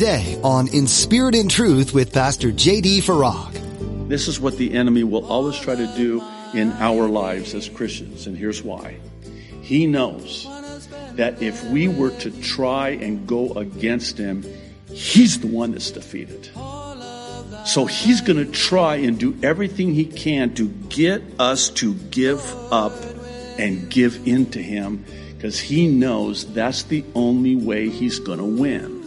today on In Spirit and Truth with Pastor J.D. Farag. This is what the enemy will always try to do in our lives as Christians, and here's why. He knows that if we were to try and go against him, he's the one that's defeated. So he's going to try and do everything he can to get us to give up and give in to him because he knows that's the only way he's going to win.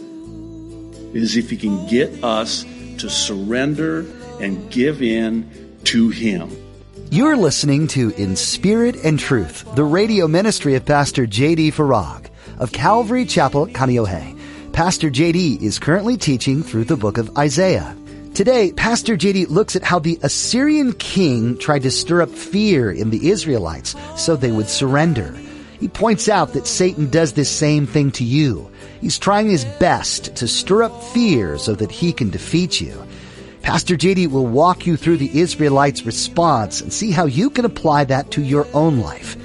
Is if he can get us to surrender and give in to him. You're listening to In Spirit and Truth, the radio ministry of Pastor J.D. Farag of Calvary Chapel, Kaneohe. Pastor J.D. is currently teaching through the book of Isaiah. Today, Pastor JD looks at how the Assyrian king tried to stir up fear in the Israelites so they would surrender. He points out that Satan does this same thing to you. He's trying his best to stir up fear so that he can defeat you. Pastor JD will walk you through the Israelites' response and see how you can apply that to your own life.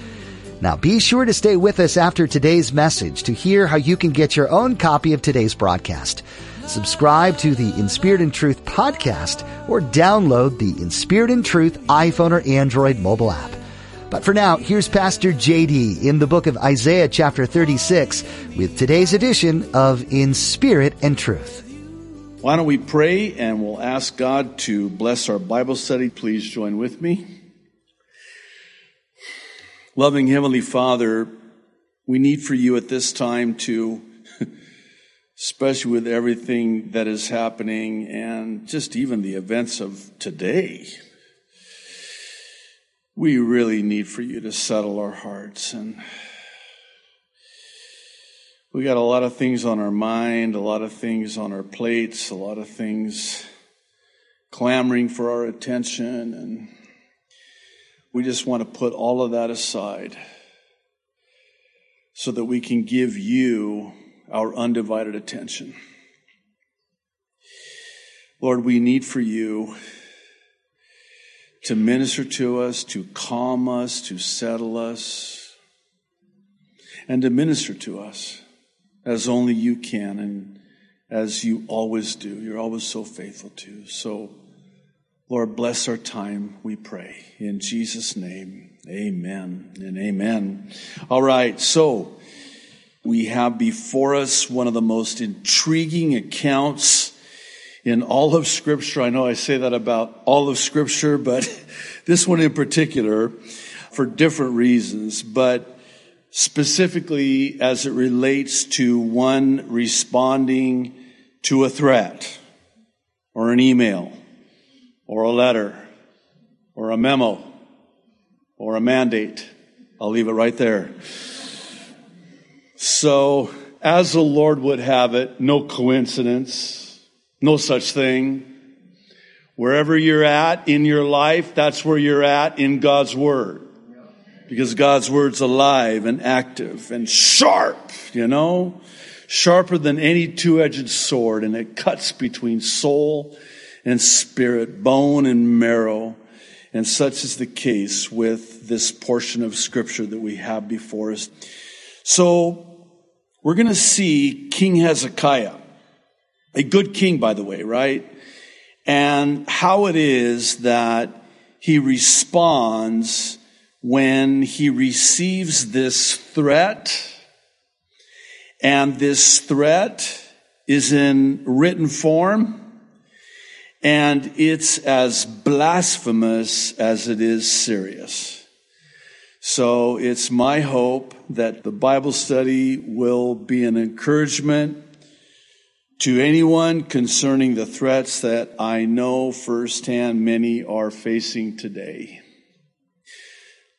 Now be sure to stay with us after today's message to hear how you can get your own copy of today's broadcast. Subscribe to the Inspired In Spirit and Truth podcast or download the In Spirit and Truth iPhone or Android mobile app. But for now, here's Pastor JD in the book of Isaiah chapter 36 with today's edition of In Spirit and Truth. Why don't we pray and we'll ask God to bless our Bible study. Please join with me. Loving Heavenly Father, we need for you at this time to especially with everything that is happening and just even the events of today. We really need for you to settle our hearts and we got a lot of things on our mind, a lot of things on our plates, a lot of things clamoring for our attention and we just want to put all of that aside so that we can give you our undivided attention. Lord, we need for you to minister to us, to calm us, to settle us, and to minister to us as only you can and as you always do. You're always so faithful to. So, Lord, bless our time, we pray. In Jesus' name, amen and amen. All right, so we have before us one of the most intriguing accounts in all of Scripture. I know I say that about all of Scripture, but this one in particular for different reasons, but specifically as it relates to one responding to a threat or an email or a letter or a memo or a mandate. I'll leave it right there. So, as the Lord would have it, no coincidence, no such thing. Wherever you're at in your life, that's where you're at in God's Word. Because God's Word's alive and active and sharp, you know? Sharper than any two-edged sword and it cuts between soul and spirit, bone and marrow. And such is the case with this portion of scripture that we have before us. So we're going to see King Hezekiah, a good king, by the way, right? And how it is that he responds when he receives this threat. And this threat is in written form. And it's as blasphemous as it is serious. So it's my hope that the Bible study will be an encouragement to anyone concerning the threats that I know firsthand many are facing today.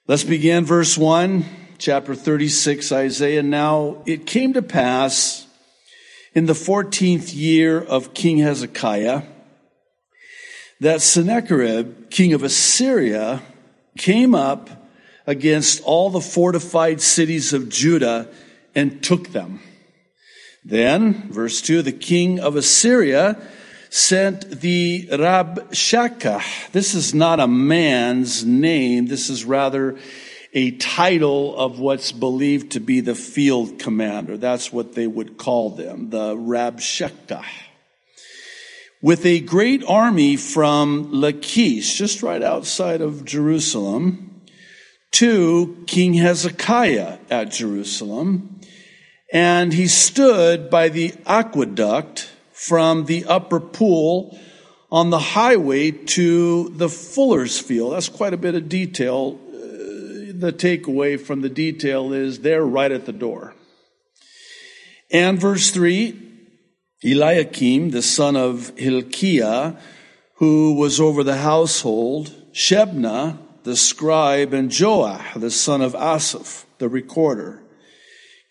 Let's begin verse 1, chapter 36, Isaiah. Now it came to pass in the 14th year of King Hezekiah that Sennacherib, king of Assyria, came up against all the fortified cities of Judah and took them. Then, verse 2, the king of Assyria sent the Rabshakeh. This is not a man's name. This is rather a title of what's believed to be the field commander. That's what they would call them, the Rabshakeh. With a great army from Lachish, just right outside of Jerusalem, to King Hezekiah at Jerusalem. And he stood by the aqueduct from the upper pool on the highway to the fuller's field. That's quite a bit of detail uh, the takeaway from the detail is they're right at the door. And verse 3 Eliakim, the son of Hilkiah, who was over the household, Shebna, the scribe, and Joah, the son of Asaph, the recorder,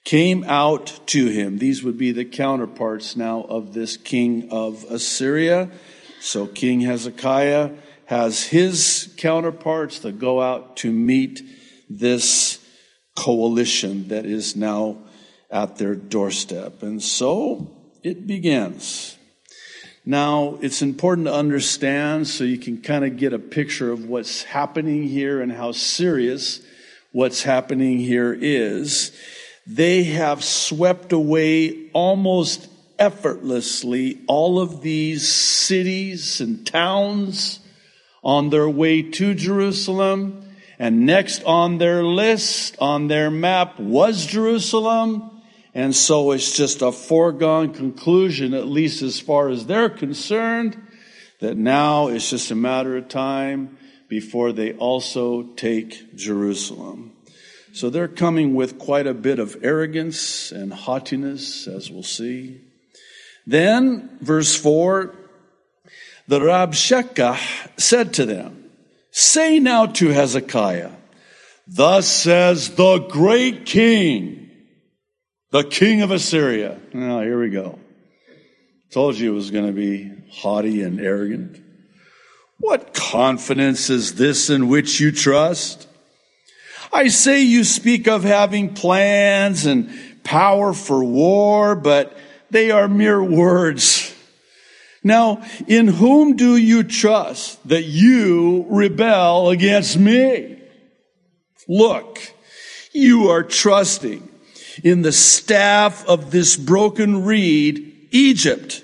came out to him. These would be the counterparts now of this king of Assyria. So King Hezekiah has his counterparts that go out to meet this coalition that is now at their doorstep. And so it begins. Now, it's important to understand so you can kind of get a picture of what's happening here and how serious what's happening here is. They have swept away almost effortlessly all of these cities and towns on their way to Jerusalem. And next on their list, on their map, was Jerusalem. And so it's just a foregone conclusion, at least as far as they're concerned, that now it's just a matter of time before they also take Jerusalem. So they're coming with quite a bit of arrogance and haughtiness, as we'll see. Then, verse 4, the Rabshakeh said to them, Say now to Hezekiah, Thus says the great king, the king of Assyria. Now, here we go. Told you it was going to be haughty and arrogant. What confidence is this in which you trust? I say you speak of having plans and power for war, but they are mere words now, in whom do you trust that you rebel against me? Look, you are trusting in the staff of this broken reed, Egypt,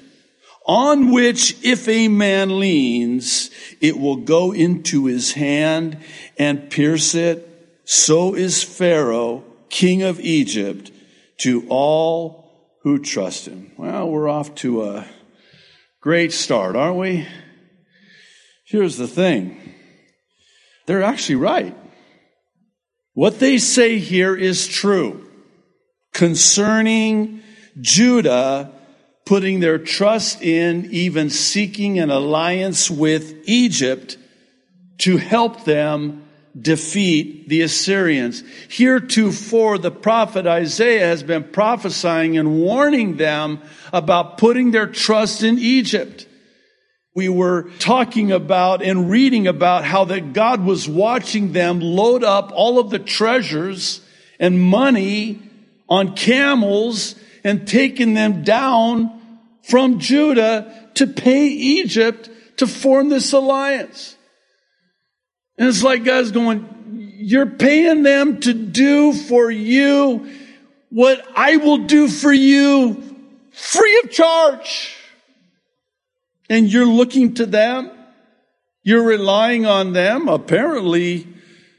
on which if a man leans, it will go into his hand and pierce it. So is Pharaoh, king of Egypt, to all who trust him. Well, we're off to a Great start, aren't we? Here's the thing. They're actually right. What they say here is true concerning Judah putting their trust in, even seeking an alliance with Egypt to help them defeat the Assyrians. Heretofore, the prophet Isaiah has been prophesying and warning them about putting their trust in Egypt. We were talking about and reading about how that God was watching them load up all of the treasures and money on camels and taking them down from Judah to pay Egypt to form this alliance. And it's like God's going, you're paying them to do for you what I will do for you free of charge. And you're looking to them. You're relying on them. Apparently,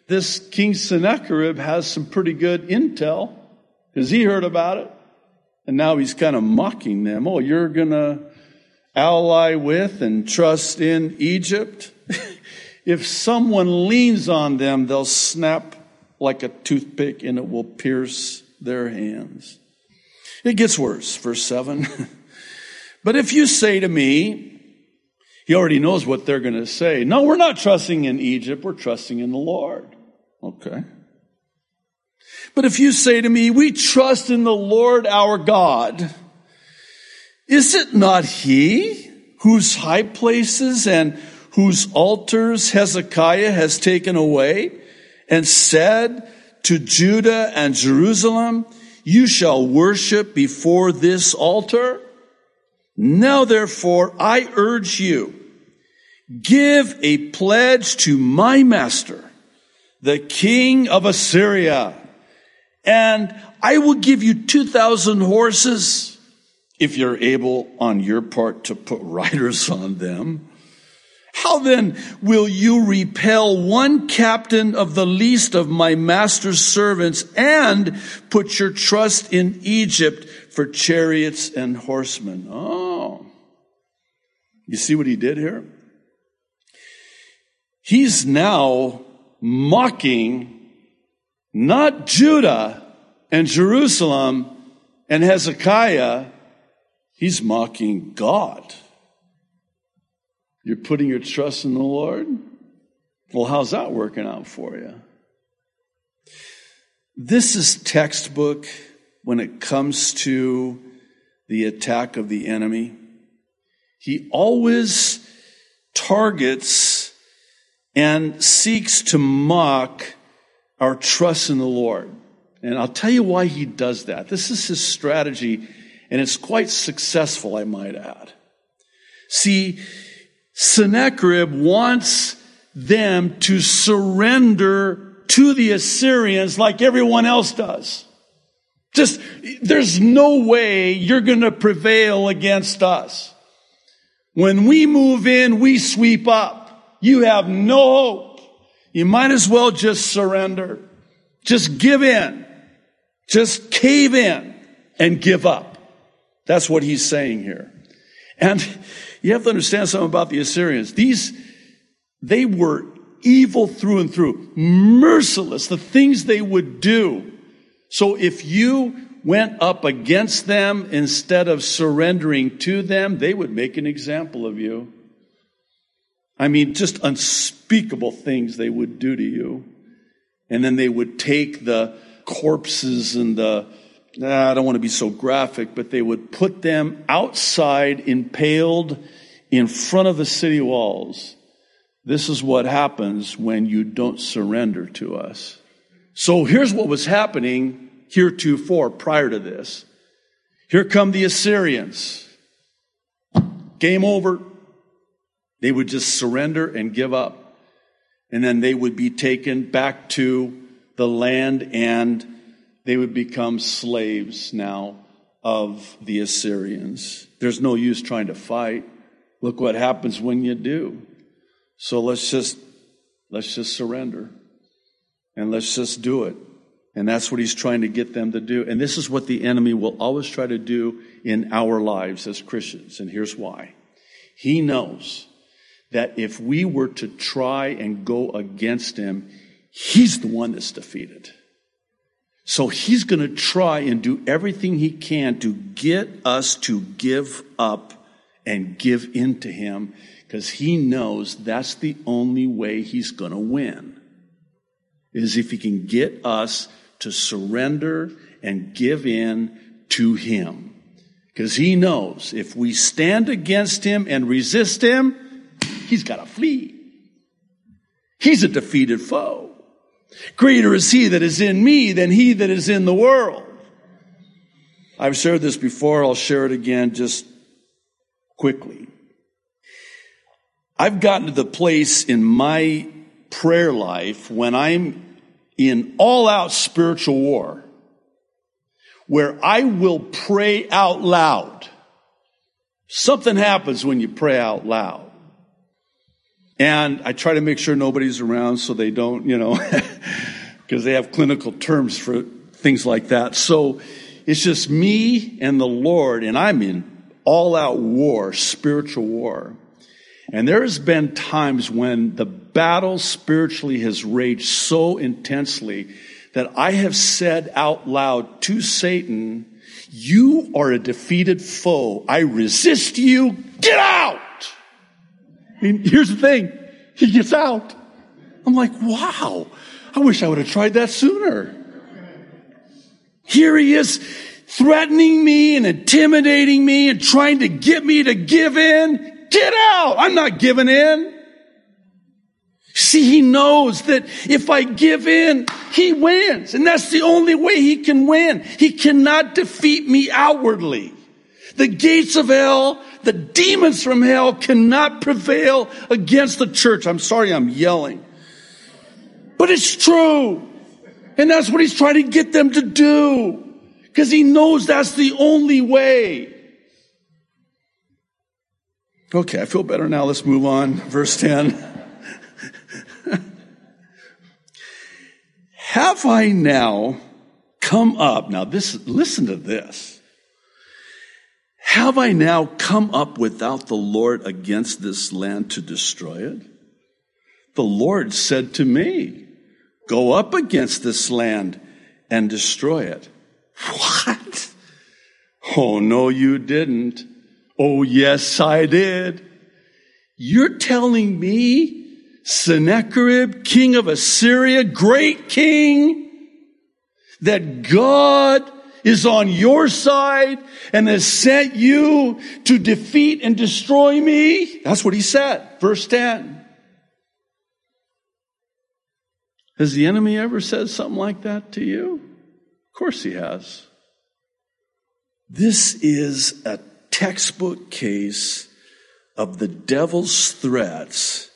this King Sennacherib has some pretty good intel because he heard about it. And now he's kind of mocking them. Oh, you're going to ally with and trust in Egypt? If someone leans on them, they'll snap like a toothpick and it will pierce their hands. It gets worse, verse 7. but if you say to me, he already knows what they're going to say. No, we're not trusting in Egypt, we're trusting in the Lord. Okay. But if you say to me, we trust in the Lord our God, is it not he whose high places and whose altars Hezekiah has taken away and said to Judah and Jerusalem, you shall worship before this altar. Now therefore, I urge you, give a pledge to my master the king of Assyria. And I will give you 2,000 horses if you're able on your part to put riders on them. How then will you repel one captain of the least of my master's servants and put your trust in Egypt for chariots and horsemen? Oh. You see what he did here? He's now mocking not Judah and Jerusalem and Hezekiah. He's mocking God. You're putting your trust in the Lord? Well, how's that working out for you? This is textbook when it comes to the attack of the enemy. He always targets and seeks to mock our trust in the Lord. And I'll tell you why he does that. This is his strategy, and it's quite successful, I might add. See, Sennacherib wants them to surrender to the Assyrians like everyone else does. Just, there's no way you're going to prevail against us. When we move in, we sweep up. You have no hope. You might as well just surrender. Just give in. Just cave in and give up. That's what he's saying here. And you have to understand something about the Assyrians. These, they were evil through and through, merciless, the things they would do. So if you went up against them instead of surrendering to them, they would make an example of you. I mean, just unspeakable things they would do to you. And then they would take the corpses and the I don't want to be so graphic, but they would put them outside, impaled in front of the city walls. This is what happens when you don't surrender to us. So here's what was happening heretofore prior to this. Here come the Assyrians. Game over. They would just surrender and give up. And then they would be taken back to the land and they would become slaves now of the Assyrians. There's no use trying to fight. Look what happens when you do. So let's just let's just surrender. And let's just do it. And that's what he's trying to get them to do. And this is what the enemy will always try to do in our lives as Christians. And here's why. He knows that if we were to try and go against him, he's the one that's defeated. So he's going to try and do everything he can to get us to give up and give in to him because he knows that's the only way he's going to win is if he can get us to surrender and give in to him. Because he knows if we stand against him and resist him he's got to flee. He's a defeated foe Greater is he that is in me than he that is in the world. I've shared this before. I'll share it again just quickly. I've gotten to the place in my prayer life when I'm in all out spiritual war where I will pray out loud. Something happens when you pray out loud. And I try to make sure nobody's around so they don't, you know, because they have clinical terms for things like that. So it's just me and the Lord, and I'm in all out war, spiritual war. And there has been times when the battle spiritually has raged so intensely that I have said out loud to Satan, you are a defeated foe. I resist you. Get out! And here's the thing. He gets out. I'm like, wow, I wish I would have tried that sooner. Here he is threatening me and intimidating me and trying to get me to give in. Get out. I'm not giving in. See, he knows that if I give in, he wins. And that's the only way he can win. He cannot defeat me outwardly. The gates of hell, the demons from hell cannot prevail against the church. I'm sorry I'm yelling. But it's true. And that's what he's trying to get them to do. Because he knows that's the only way. Okay, I feel better now. Let's move on. Verse 10. Have I now come up? Now this, listen to this. Have I now come up without the Lord against this land to destroy it? The Lord said to me, go up against this land and destroy it. What? Oh, no, you didn't. Oh, yes, I did. You're telling me Sennacherib, king of Assyria, great king, that God is on your side and has sent you to defeat and destroy me? That's what he said. Verse 10. Has the enemy ever said something like that to you? Of course he has. This is a textbook case of the devil's threats,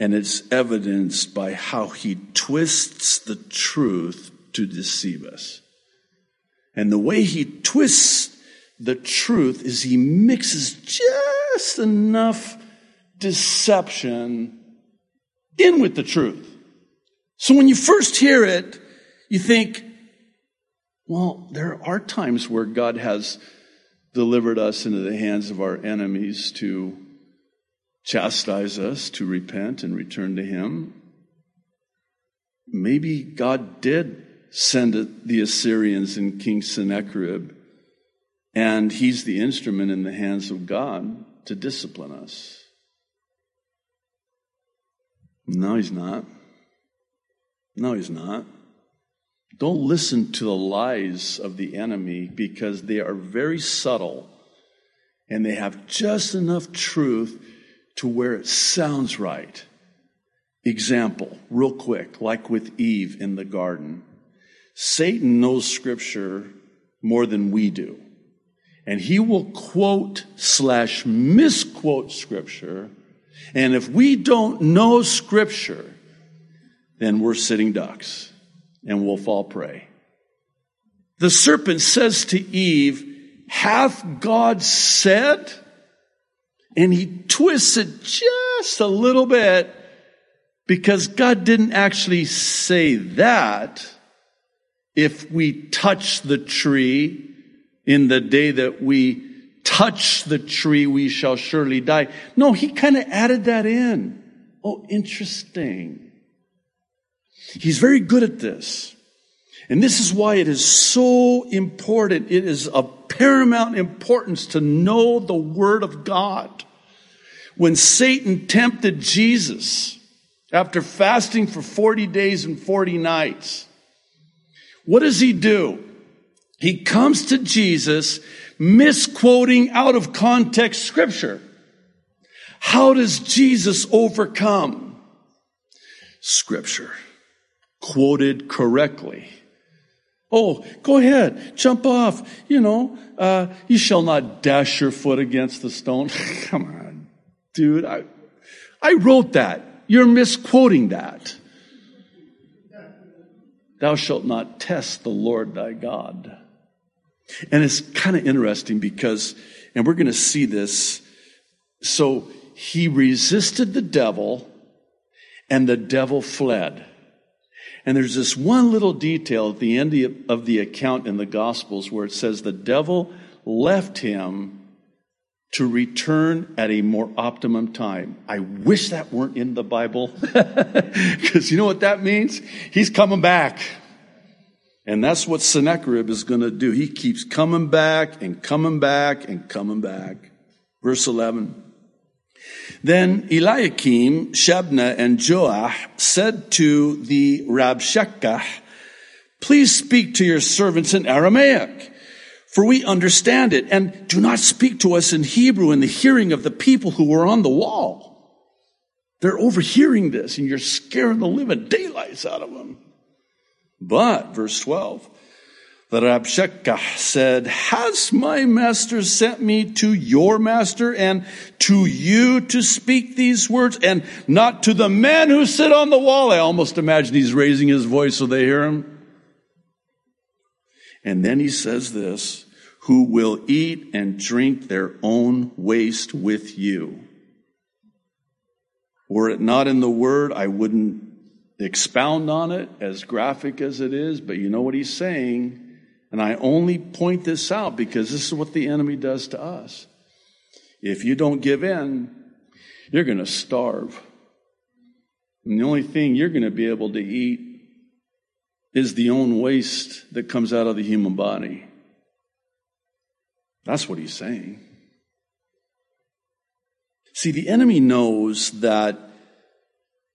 and it's evidenced by how he twists the truth to deceive us. And the way he twists the truth is he mixes just enough deception in with the truth. So when you first hear it, you think, well, there are times where God has delivered us into the hands of our enemies to chastise us, to repent and return to Him. Maybe God did send the Assyrians and King Sennacherib, and He's the instrument in the hands of God to discipline us. No, He's not. No, He's not. Don't listen to the lies of the enemy because they are very subtle and they have just enough truth to where it sounds right. Example, real quick, like with Eve in the garden. Satan knows scripture more than we do. And he will quote slash misquote scripture. And if we don't know scripture, then we're sitting ducks and we'll fall prey. The serpent says to Eve, Hath God said? And he twists it just a little bit because God didn't actually say that. If we touch the tree in the day that we touch the tree, we shall surely die. No, he kind of added that in. Oh, interesting. He's very good at this. And this is why it is so important. It is of paramount importance to know the Word of God. When Satan tempted Jesus after fasting for 40 days and 40 nights, what does he do? He comes to Jesus misquoting out of context scripture. How does Jesus overcome? Scripture quoted correctly. Oh, go ahead, jump off. You know, uh, you shall not dash your foot against the stone. Come on, dude. I, I wrote that. You're misquoting that. Thou shalt not test the Lord thy God. And it's kind of interesting because, and we're going to see this. So he resisted the devil and the devil fled. And there's this one little detail at the end of the account in the Gospels where it says the devil left him to return at a more optimum time. I wish that weren't in the Bible because you know what that means? He's coming back. And that's what Sennacherib is going to do. He keeps coming back and coming back and coming back. Verse 11. Then Eliakim, Shebna, and Joah said to the Rabshakeh, Please speak to your servants in Aramaic, for we understand it, and do not speak to us in Hebrew in the hearing of the people who were on the wall. They're overhearing this, and you're scaring the living daylights out of them. But, verse 12, The Rabshakeh said, Has my master sent me to your master and to you to speak these words and not to the men who sit on the wall? I almost imagine he's raising his voice so they hear him. And then he says this, who will eat and drink their own waste with you. Were it not in the word, I wouldn't expound on it as graphic as it is, but you know what he's saying. And I only point this out because this is what the enemy does to us. If you don't give in, you're going to starve. And the only thing you're going to be able to eat is the own waste that comes out of the human body. That's what he's saying. See, the enemy knows that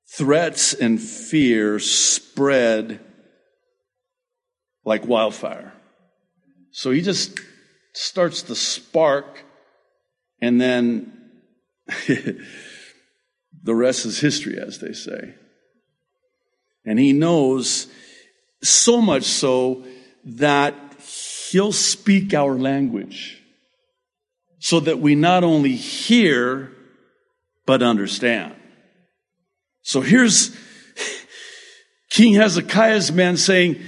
threats and fear spread like wildfire. So he just starts the spark, and then the rest is history, as they say. And he knows so much so that he'll speak our language so that we not only hear, but understand. So here's King Hezekiah's men saying,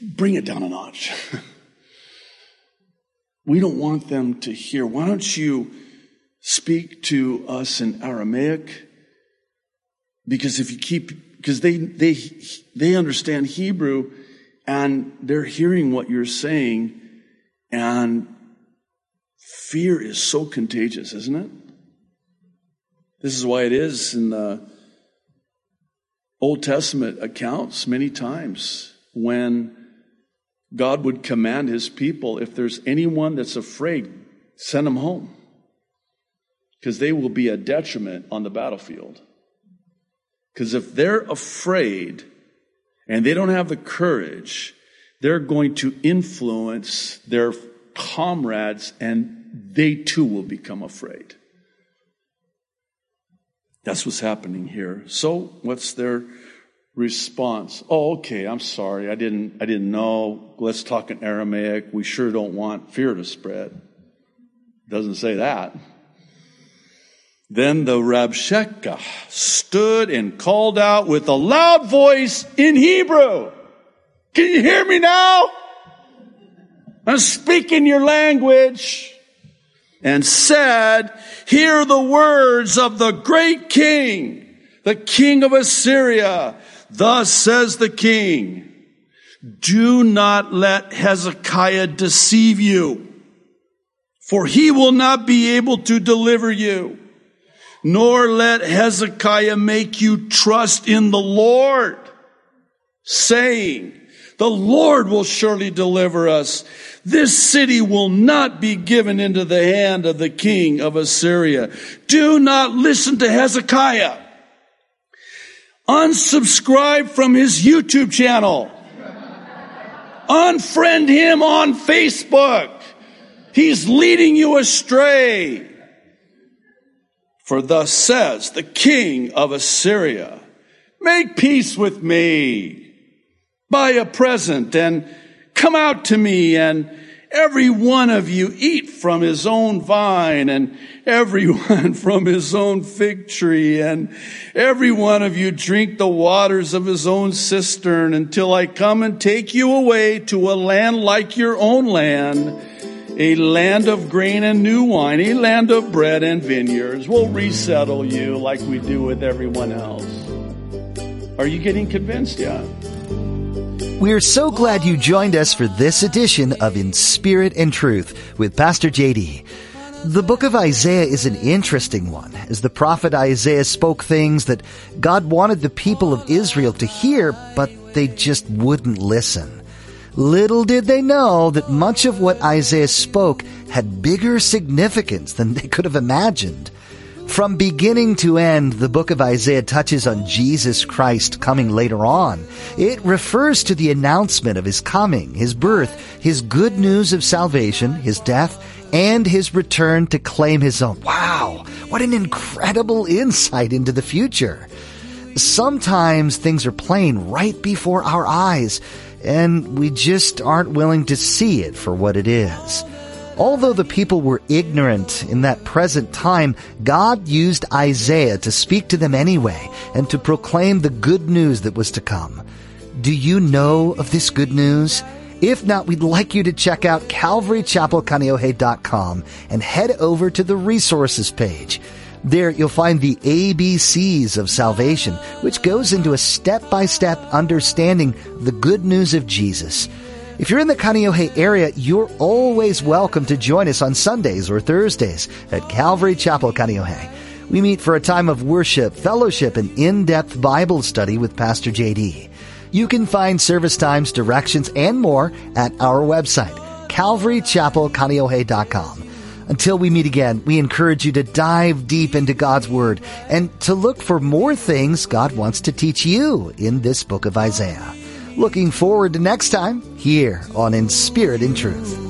bring it down a notch. we don't want them to hear. Why don't you speak to us in Aramaic? Because if you keep, because they, they, they understand Hebrew and they're hearing what you're saying and fear is so contagious, isn't it? This is why it is in the Old Testament accounts many times when God would command his people if there's anyone that's afraid, send them home. Because they will be a detriment on the battlefield. Because if they're afraid and they don't have the courage, they're going to influence their comrades and they too will become afraid. That's what's happening here. So, what's their response? Oh, okay, I'm sorry. I didn't, I didn't know. Let's talk in Aramaic. We sure don't want fear to spread. Doesn't say that. Then the Rabshakeh stood and called out with a loud voice in Hebrew. Can you hear me now? I'm speaking your language and said, Hear the words of the great king, the king of Assyria. Thus says the king, do not let Hezekiah deceive you, for he will not be able to deliver you, nor let Hezekiah make you trust in the Lord, saying, the Lord will surely deliver us. This city will not be given into the hand of the king of Assyria. Do not listen to Hezekiah. Unsubscribe from his YouTube channel. Unfriend him on Facebook. He's leading you astray. For thus says the king of Assyria, make peace with me. Buy a present and come out to me and every one of you eat from his own vine and every one from his own fig tree and every one of you drink the waters of his own cistern until I come and take you away to a land like your own land, a land of grain and new wine, a land of bread and vineyards. We'll resettle you like we do with everyone else. Are you getting convinced yet? We're so glad you joined us for this edition of In Spirit and Truth with Pastor JD. The book of Isaiah is an interesting one, as the prophet Isaiah spoke things that God wanted the people of Israel to hear, but they just wouldn't listen. Little did they know that much of what Isaiah spoke had bigger significance than they could have imagined. From beginning to end, the book of Isaiah touches on Jesus Christ coming later on. It refers to the announcement of his coming, his birth, his good news of salvation, his death, and his return to claim his own. Wow! What an incredible insight into the future. sometimes things are playing right before our eyes, and we just aren't willing to see it for what it is. Although the people were ignorant in that present time, God used Isaiah to speak to them anyway and to proclaim the good news that was to come. Do you know of this good news? If not, we'd like you to check out calvarychapelkaneohe.com and head over to the resources page. There you'll find the ABCs of salvation, which goes into a step-by-step understanding the good news of Jesus. If you're in the Kaneohe area, you're always welcome to join us on Sundays or Thursdays at Calvary Chapel Kaneohe. We meet for a time of worship, fellowship, and in-depth Bible study with Pastor JD. You can find service times, directions, and more at our website, calvarychapelkaneohe.com. Until we meet again, we encourage you to dive deep into God's Word and to look for more things God wants to teach you in this book of Isaiah. Looking forward to next time here on In Spirit and Truth.